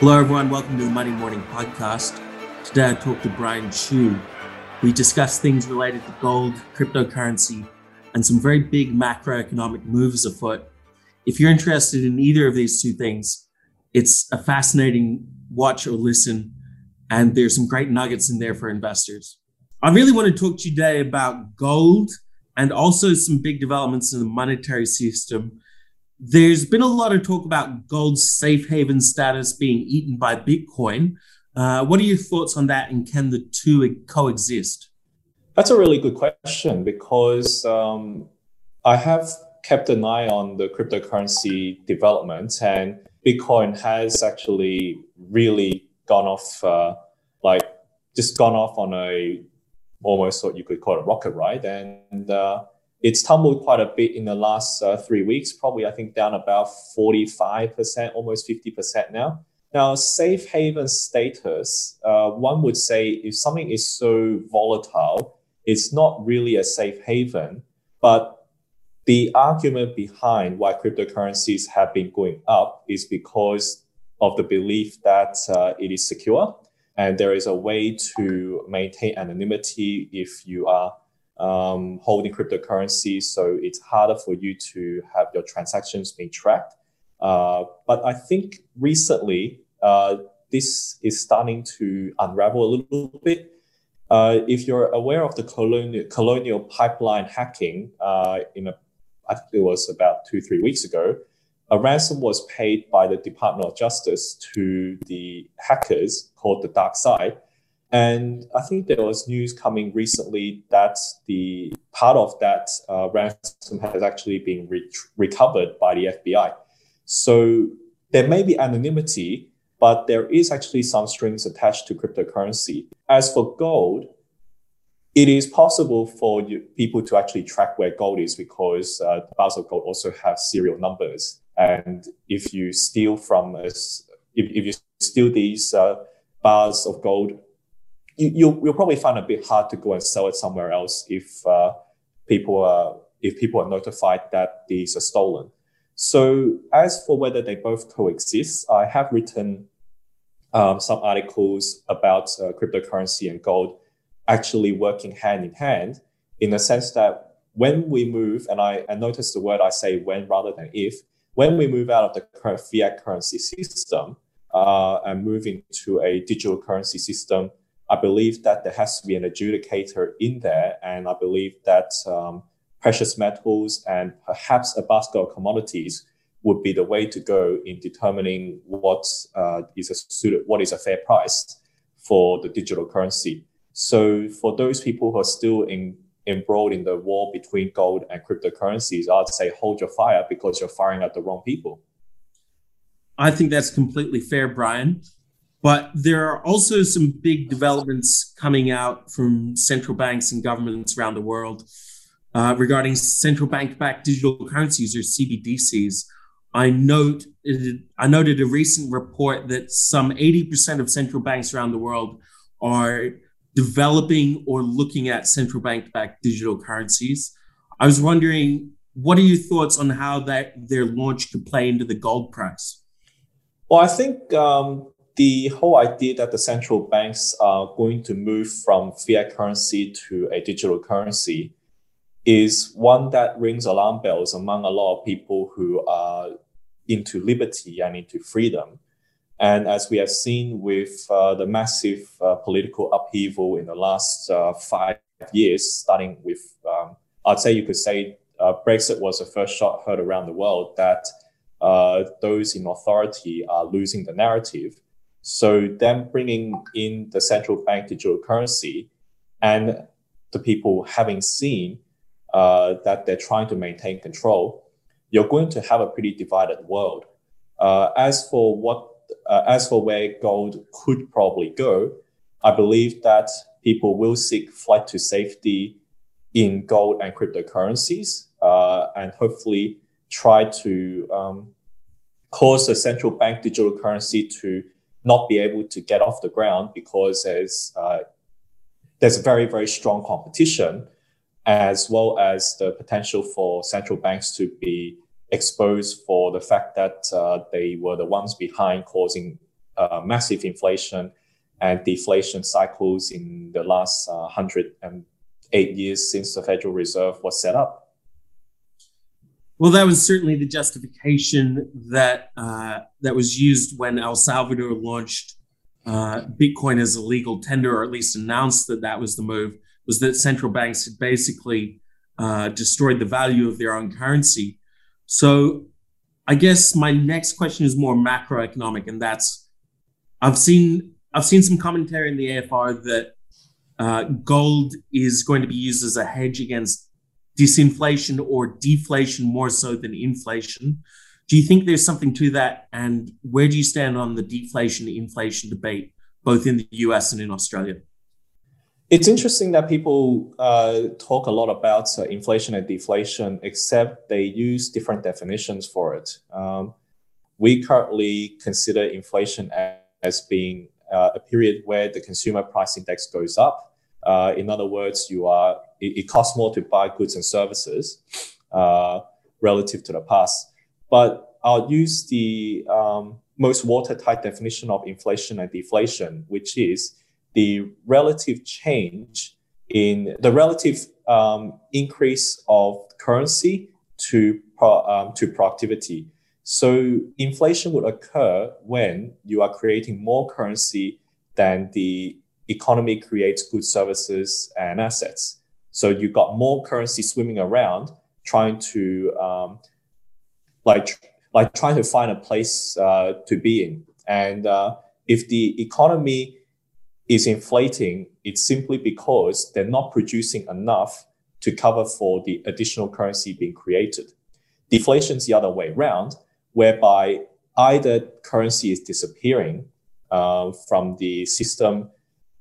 Hello, everyone. Welcome to the Money Morning Podcast. Today, I talk to Brian Chu. We discuss things related to gold, cryptocurrency, and some very big macroeconomic moves afoot. If you're interested in either of these two things, it's a fascinating watch or listen, and there's some great nuggets in there for investors. I really want to talk to you today about gold and also some big developments in the monetary system there's been a lot of talk about gold's safe haven status being eaten by Bitcoin. Uh, what are your thoughts on that, and can the two coexist? That's a really good question because um, I have kept an eye on the cryptocurrency development, and Bitcoin has actually really gone off, uh, like just gone off on a almost what you could call a rocket ride, and uh, it's tumbled quite a bit in the last uh, three weeks, probably I think down about 45%, almost 50% now. Now, safe haven status, uh, one would say if something is so volatile, it's not really a safe haven. But the argument behind why cryptocurrencies have been going up is because of the belief that uh, it is secure and there is a way to maintain anonymity if you are um, holding cryptocurrency, so it's harder for you to have your transactions being tracked. Uh, but I think recently uh, this is starting to unravel a little bit. Uh, if you're aware of the colonial, colonial pipeline hacking, uh, in a, I think it was about two three weeks ago, a ransom was paid by the Department of Justice to the hackers called the Dark Side and I think there was news coming recently that the part of that uh, ransom has actually been re- recovered by the FBI. So there may be anonymity, but there is actually some strings attached to cryptocurrency. As for gold, it is possible for people to actually track where gold is because uh, bars of gold also have serial numbers. And if you steal from us, if, if you steal these uh, bars of gold you, you'll, you'll probably find it a bit hard to go and sell it somewhere else if uh, people are if people are notified that these are stolen. So as for whether they both coexist, I have written um, some articles about uh, cryptocurrency and gold actually working hand in hand in the sense that when we move, and I, I notice the word I say when rather than if, when we move out of the current fiat currency system uh, and move into a digital currency system, I believe that there has to be an adjudicator in there, and I believe that um, precious metals and perhaps a basket of commodities would be the way to go in determining what uh, is a suited, what is a fair price for the digital currency. So for those people who are still in, embroiled in the war between gold and cryptocurrencies, I'd say hold your fire because you're firing at the wrong people. I think that's completely fair, Brian. But there are also some big developments coming out from central banks and governments around the world uh, regarding central bank backed digital currencies or CBDCs. I note I noted a recent report that some 80% of central banks around the world are developing or looking at central bank backed digital currencies. I was wondering, what are your thoughts on how that their launch could play into the gold price? Well, I think um, the whole idea that the central banks are going to move from fiat currency to a digital currency is one that rings alarm bells among a lot of people who are into liberty and into freedom. And as we have seen with uh, the massive uh, political upheaval in the last uh, five years, starting with, um, I'd say you could say uh, Brexit was the first shot heard around the world that uh, those in authority are losing the narrative. So them bringing in the central bank digital currency and the people having seen uh, that they're trying to maintain control, you're going to have a pretty divided world. Uh, as for what, uh, as for where gold could probably go, I believe that people will seek flight to safety in gold and cryptocurrencies, uh, and hopefully try to um, cause the central bank digital currency to not be able to get off the ground because there's uh, there's very very strong competition, as well as the potential for central banks to be exposed for the fact that uh, they were the ones behind causing uh, massive inflation and deflation cycles in the last uh, 108 years since the Federal Reserve was set up. Well, that was certainly the justification that uh, that was used when El Salvador launched uh, Bitcoin as a legal tender, or at least announced that that was the move. Was that central banks had basically uh, destroyed the value of their own currency? So, I guess my next question is more macroeconomic, and that's I've seen I've seen some commentary in the AFR that uh, gold is going to be used as a hedge against disinflation or deflation more so than inflation. Do you think there's something to that? And where do you stand on the deflation inflation debate, both in the US and in Australia? It's interesting that people uh, talk a lot about uh, inflation and deflation, except they use different definitions for it. Um, we currently consider inflation as, being uh, a period where the consumer price index goes up uh, in other words, you are it, it, costs more to buy goods and services uh, relative to the past. But I'll use the um, most watertight definition of inflation and deflation, which is the relative change in the relative um, increase of currency to um, to productivity. So inflation would occur when you are creating more currency than the economy creates goods, services, and assets. So you've got more currency swimming around, trying to um, like like trying to find a place uh, to be in. And uh, if the economy is inflating, it's simply because they're not producing enough to cover for the additional currency being created. Deflation is the other way around, whereby either currency is disappearing uh, from the system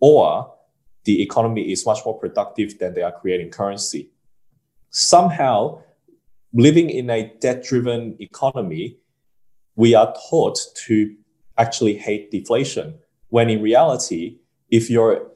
or the economy is much more productive than they are creating currency. Somehow, living in a debt driven economy, we are taught to actually hate deflation. When in reality, if your,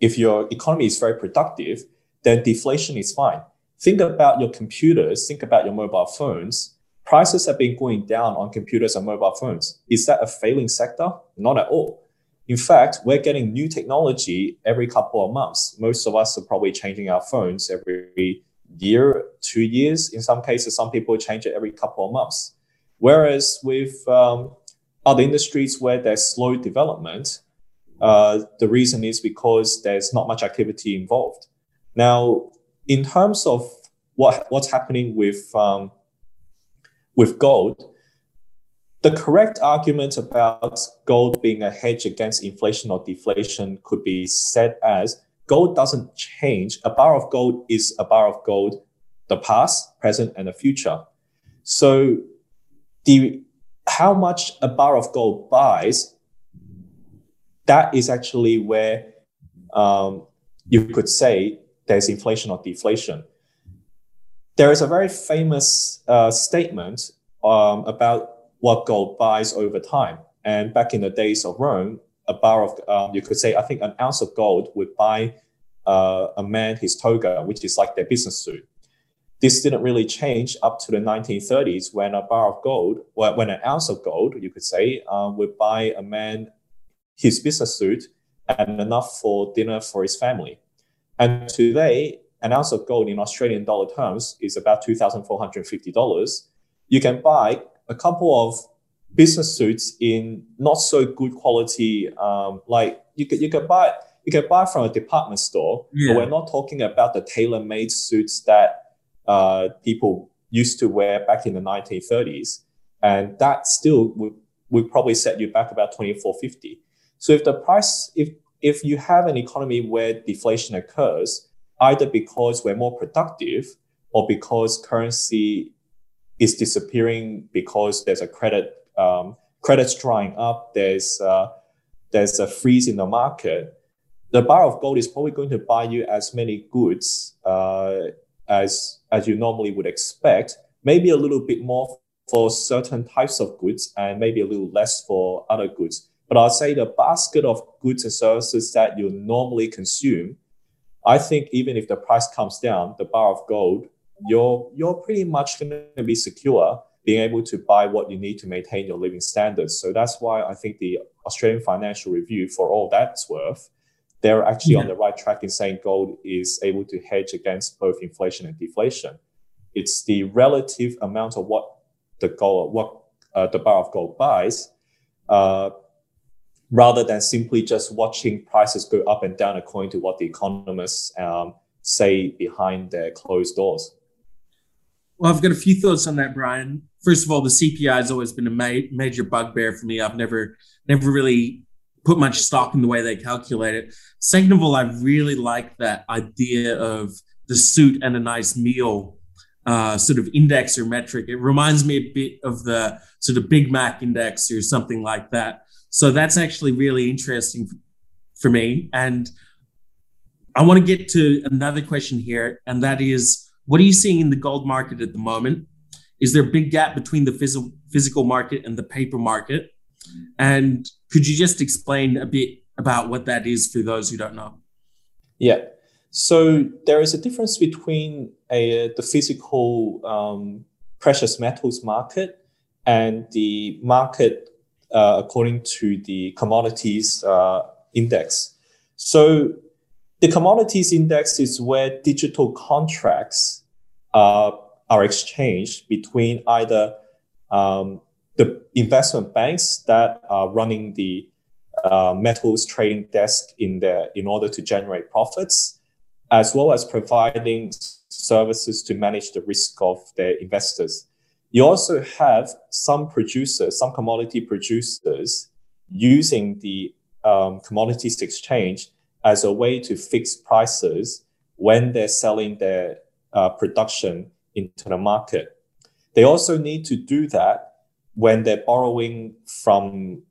if your economy is very productive, then deflation is fine. Think about your computers, think about your mobile phones. Prices have been going down on computers and mobile phones. Is that a failing sector? Not at all in fact, we're getting new technology every couple of months. Most of us are probably changing our phones every year, two years. In some cases, some people change it every couple of months. Whereas with um, other industries where there's slow development, uh, the reason is because there's not much activity involved. Now, in terms of what what's happening with um, with gold, the correct argument about gold being a hedge against inflation or deflation could be said as gold doesn't change. A bar of gold is a bar of gold, the past, present, and the future. So the how much a bar of gold buys, that is actually where um, you could say there's inflation or deflation. There is a very famous uh, statement um, about what gold buys over time. And back in the days of Rome, a bar of, um, you could say, I think an ounce of gold would buy uh, a man his toga, which is like their business suit. This didn't really change up to the 1930s when a bar of gold, well, when an ounce of gold, you could say, uh, would buy a man his business suit and enough for dinner for his family. And today, an ounce of gold in Australian dollar terms is about $2,450. You can buy a couple of business suits in not so good quality. Um, like you could you could buy you can buy from a department store, yeah. but we're not talking about the tailor-made suits that uh, people used to wear back in the 1930s, and that still would would probably set you back about 2450. So if the price if if you have an economy where deflation occurs, either because we're more productive or because currency is disappearing because there's a credit um, credit's drying up. There's uh, there's a freeze in the market. The bar of gold is probably going to buy you as many goods uh, as as you normally would expect. Maybe a little bit more for certain types of goods, and maybe a little less for other goods. But I'll say the basket of goods and services that you normally consume, I think even if the price comes down, the bar of gold you're you're pretty much going to be secure being able to buy what you need to maintain your living standards. So that's why I think the Australian Financial Review, for all that's worth, they're actually yeah. on the right track in saying gold is able to hedge against both inflation and deflation. It's the relative amount of what the gold, what uh, the bar of gold buys, uh, rather than simply just watching prices go up and down according to what the economists um, say behind their closed doors. Well, I've got a few thoughts on that, Brian. First of all, the CPI has always been a ma- major bugbear for me. I've never, never really put much stock in the way they calculate it. Second of all, I really like that idea of the suit and a nice meal uh, sort of index or metric. It reminds me a bit of the sort of Big Mac index or something like that. So that's actually really interesting for me. And I want to get to another question here, and that is what are you seeing in the gold market at the moment? Is there a big gap between the phys- physical market and the paper market? And could you just explain a bit about what that is for those who don't know? Yeah. So there is a difference between a, the physical um, precious metals market and the market uh, according to the commodities uh, index. So the commodities index is where digital contracts uh, are exchanged between either um, the investment banks that are running the uh, metals trading desk in there in order to generate profits, as well as providing services to manage the risk of their investors. You also have some producers, some commodity producers using the um, commodities exchange as a way to fix prices when they're selling their uh, production into the market. They also need to do that when they're borrowing from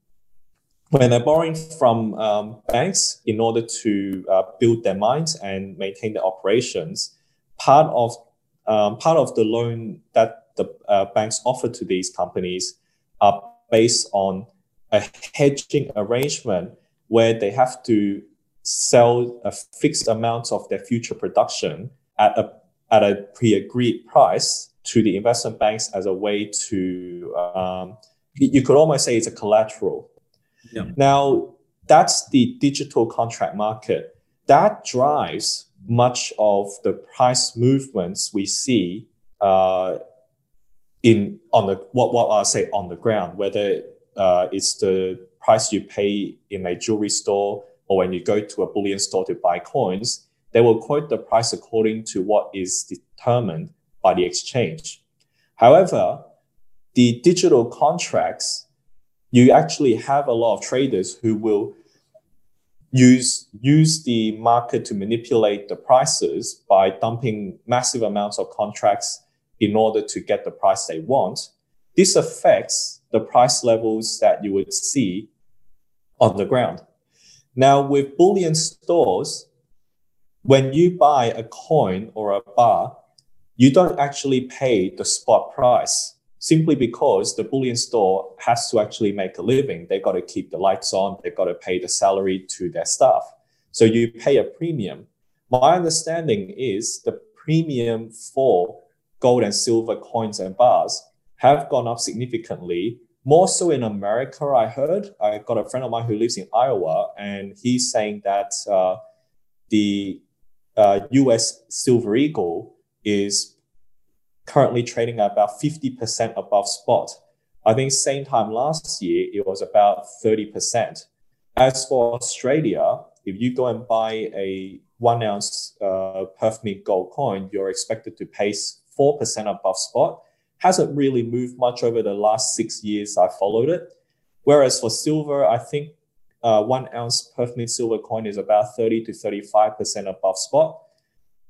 when they're borrowing from um, banks in order to uh, build their mines and maintain their operations, part of um, part of the loan that the uh, banks offer to these companies are based on a hedging arrangement where they have to sell a fixed amount of their future production at a at a pre-agreed price to the investment banks as a way to um, you could almost say it's a collateral. Yeah. Now that's the digital contract market that drives much of the price movements we see uh, in on the what what I say on the ground, whether uh, it's the price you pay in a jewelry store or when you go to a bullion store to buy coins, they will quote the price according to what is determined by the exchange. However, the digital contracts, you actually have a lot of traders who will use, use the market to manipulate the prices by dumping massive amounts of contracts in order to get the price they want. This affects the price levels that you would see on the ground. Now, with bullion stores, when you buy a coin or a bar, you don't actually pay the spot price simply because the bullion store has to actually make a living. They've got to keep the lights on, they've got to pay the salary to their staff. So you pay a premium. My understanding is the premium for gold and silver coins and bars have gone up significantly more so in America, I heard. I got a friend of mine who lives in Iowa, and he's saying that uh, the uh, US Silver Eagle is currently trading at about 50% above spot. I think same time last year, it was about 30%. As for Australia, if you go and buy a one ounce uh, Perth Mint gold coin, you're expected to pay 4% above spot hasn't really moved much over the last six years I followed it. Whereas for silver, I think uh, one ounce Perth Mint silver coin is about 30 to 35% above spot.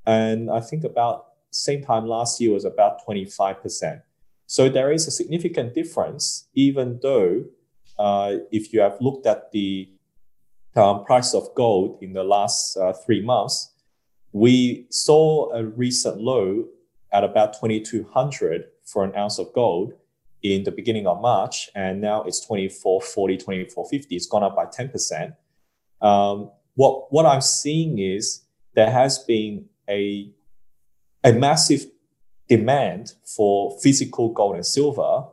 And I think about same time last year was about 25%. So there is a significant difference, even though uh, if you have looked at the um, price of gold in the last uh, three months, we saw a recent low at about 2200 for an ounce of gold in the beginning of March, and now it's 2440, 2450. It's gone up by 10%. Um, what, what I'm seeing is there has been a, a massive demand for physical gold and silver,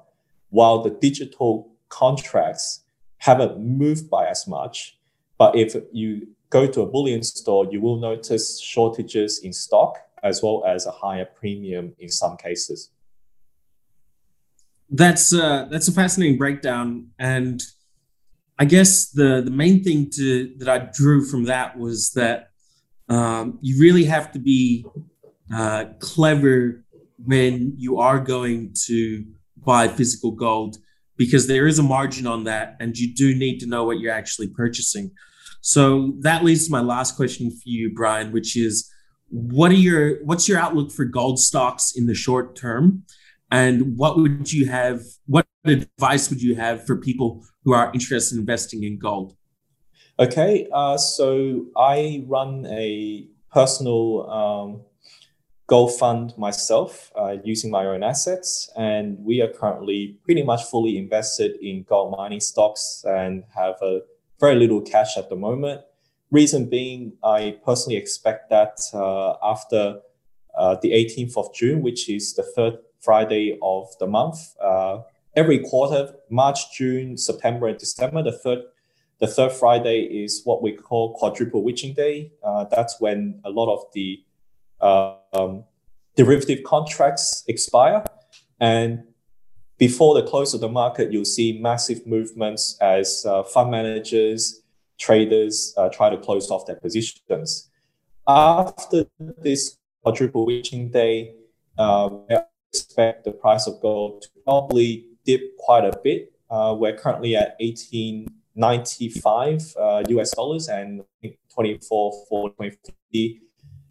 while the digital contracts haven't moved by as much. But if you go to a bullion store, you will notice shortages in stock as well as a higher premium in some cases. That's uh, that's a fascinating breakdown, and I guess the the main thing to that I drew from that was that um, you really have to be uh, clever when you are going to buy physical gold because there is a margin on that, and you do need to know what you're actually purchasing. So that leads to my last question for you, Brian, which is what are your what's your outlook for gold stocks in the short term? And what would you have? What advice would you have for people who are interested in investing in gold? Okay, uh, so I run a personal um, gold fund myself uh, using my own assets, and we are currently pretty much fully invested in gold mining stocks and have a very little cash at the moment. Reason being, I personally expect that uh, after uh, the 18th of June, which is the third Friday of the month. Uh, every quarter, March, June, September, and December, the third the third Friday is what we call quadruple witching day. Uh, that's when a lot of the uh, um, derivative contracts expire. And before the close of the market, you'll see massive movements as uh, fund managers, traders uh, try to close off their positions. After this quadruple witching day, uh, expect the price of gold to probably dip quite a bit. Uh, we're currently at 1895 uh, US dollars and 24 for 2050.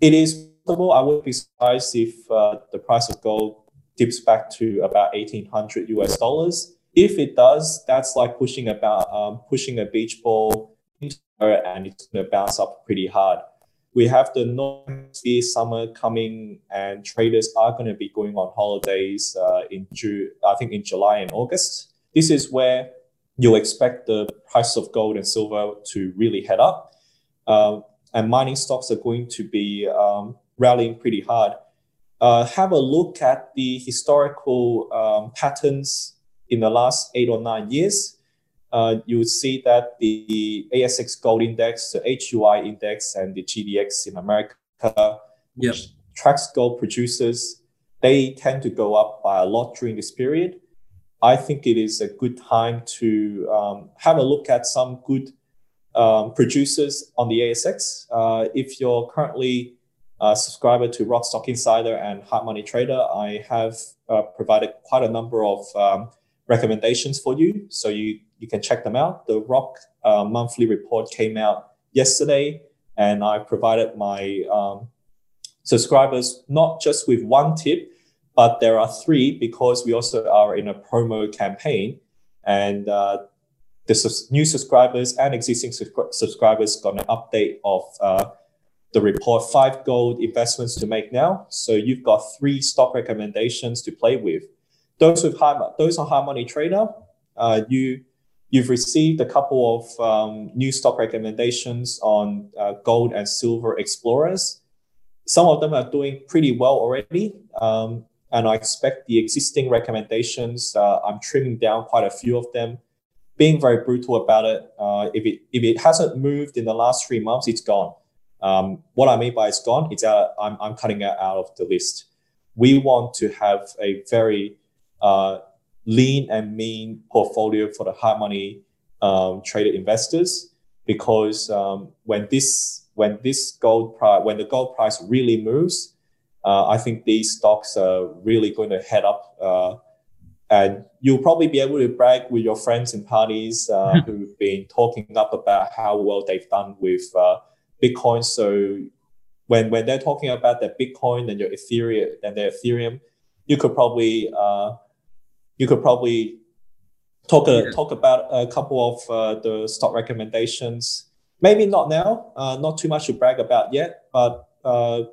It is possible. I would be surprised if uh, the price of gold dips back to about 1800 US dollars. If it does, that's like pushing about um, pushing a beach ball into and it's going to bounce up pretty hard we have the North summer coming, and traders are going to be going on holidays uh, in June, I think in July and August. This is where you'll expect the price of gold and silver to really head up. Um, and mining stocks are going to be um, rallying pretty hard. Uh, have a look at the historical um, patterns in the last eight or nine years uh, you see that the ASX Gold Index, the HUI Index, and the GDX in America, which tracks gold producers, they tend to go up by a lot during this period. I think it is a good time to um, have a look at some good um, producers on the ASX. Uh, if you're currently a subscriber to Rock Stock Insider and Hard Money Trader, I have uh, provided quite a number of um, recommendations for you. So you you can check them out. The Rock uh, monthly report came out yesterday, and I provided my um, subscribers not just with one tip, but there are three because we also are in a promo campaign, and uh, the new subscribers and existing subscribers got an update of uh, the report five gold investments to make now. So you've got three stock recommendations to play with. Those with high, those are high money trader. Uh, you You've received a couple of um, new stock recommendations on uh, gold and silver explorers. Some of them are doing pretty well already. Um, and I expect the existing recommendations, uh, I'm trimming down quite a few of them, being very brutal about it. Uh, if, it if it hasn't moved in the last three months, it's gone. Um, what I mean by it's gone, it's out, I'm, I'm cutting it out of the list. We want to have a very uh, lean and mean portfolio for the hard money um, traded investors because um, when this when this gold price when the gold price really moves, uh, I think these stocks are really going to head up. Uh, and you'll probably be able to brag with your friends and parties uh, who've been talking up about how well they've done with uh, Bitcoin. So when when they're talking about their Bitcoin and your Ethereum and their Ethereum, you could probably uh, you could probably talk a, yeah. talk about a couple of uh, the stock recommendations. Maybe not now, uh, not too much to brag about yet, but uh,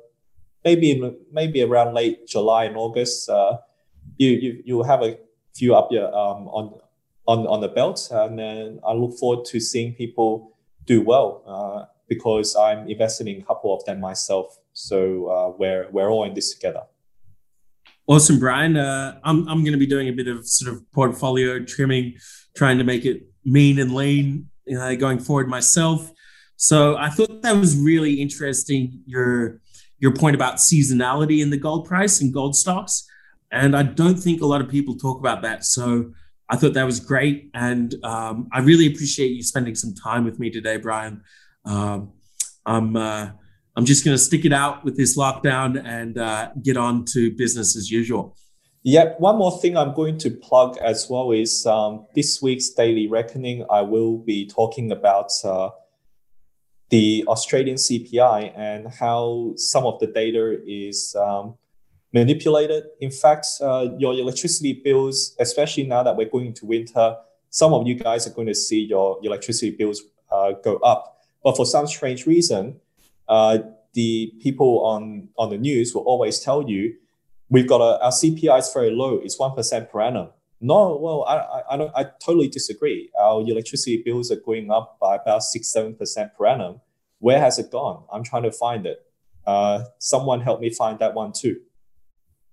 maybe maybe around late July and August, uh, you you you have a few up your um, on on on the belt, and then I look forward to seeing people do well uh, because I'm investing in a couple of them myself. So uh, we're we're all in this together. Awesome, Brian. Uh, I'm I'm going to be doing a bit of sort of portfolio trimming, trying to make it mean and lean uh, going forward myself. So I thought that was really interesting. Your your point about seasonality in the gold price and gold stocks, and I don't think a lot of people talk about that. So I thought that was great, and um, I really appreciate you spending some time with me today, Brian. Um, I'm uh, I'm just going to stick it out with this lockdown and uh, get on to business as usual. Yep. one more thing I'm going to plug as well is um, this week's Daily Reckoning. I will be talking about uh, the Australian CPI and how some of the data is um, manipulated. In fact, uh, your electricity bills, especially now that we're going into winter, some of you guys are going to see your electricity bills uh, go up. But for some strange reason, uh, the people on, on the news will always tell you we've got a, our CPI is very low, it's 1% per annum. No, well, I, I, I, don't, I totally disagree. Our electricity bills are going up by about 6 7% per annum. Where has it gone? I'm trying to find it. Uh, someone help me find that one too.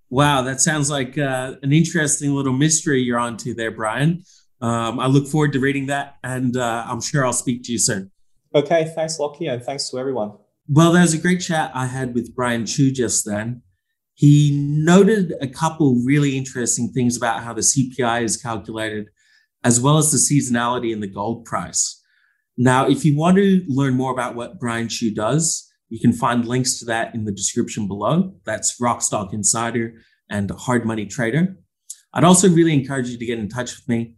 Wow, that sounds like uh, an interesting little mystery you're onto there, Brian. Um, I look forward to reading that, and uh, I'm sure I'll speak to you soon. Okay, thanks, Lockie, and thanks to everyone. Well, that was a great chat I had with Brian Chu just then. He noted a couple really interesting things about how the CPI is calculated, as well as the seasonality in the gold price. Now, if you want to learn more about what Brian Chu does, you can find links to that in the description below. That's Rockstock Insider and Hard Money Trader. I'd also really encourage you to get in touch with me.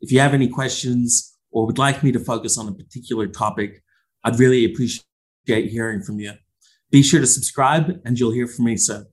If you have any questions or would like me to focus on a particular topic, I'd really appreciate hearing from you. Be sure to subscribe and you'll hear from me soon.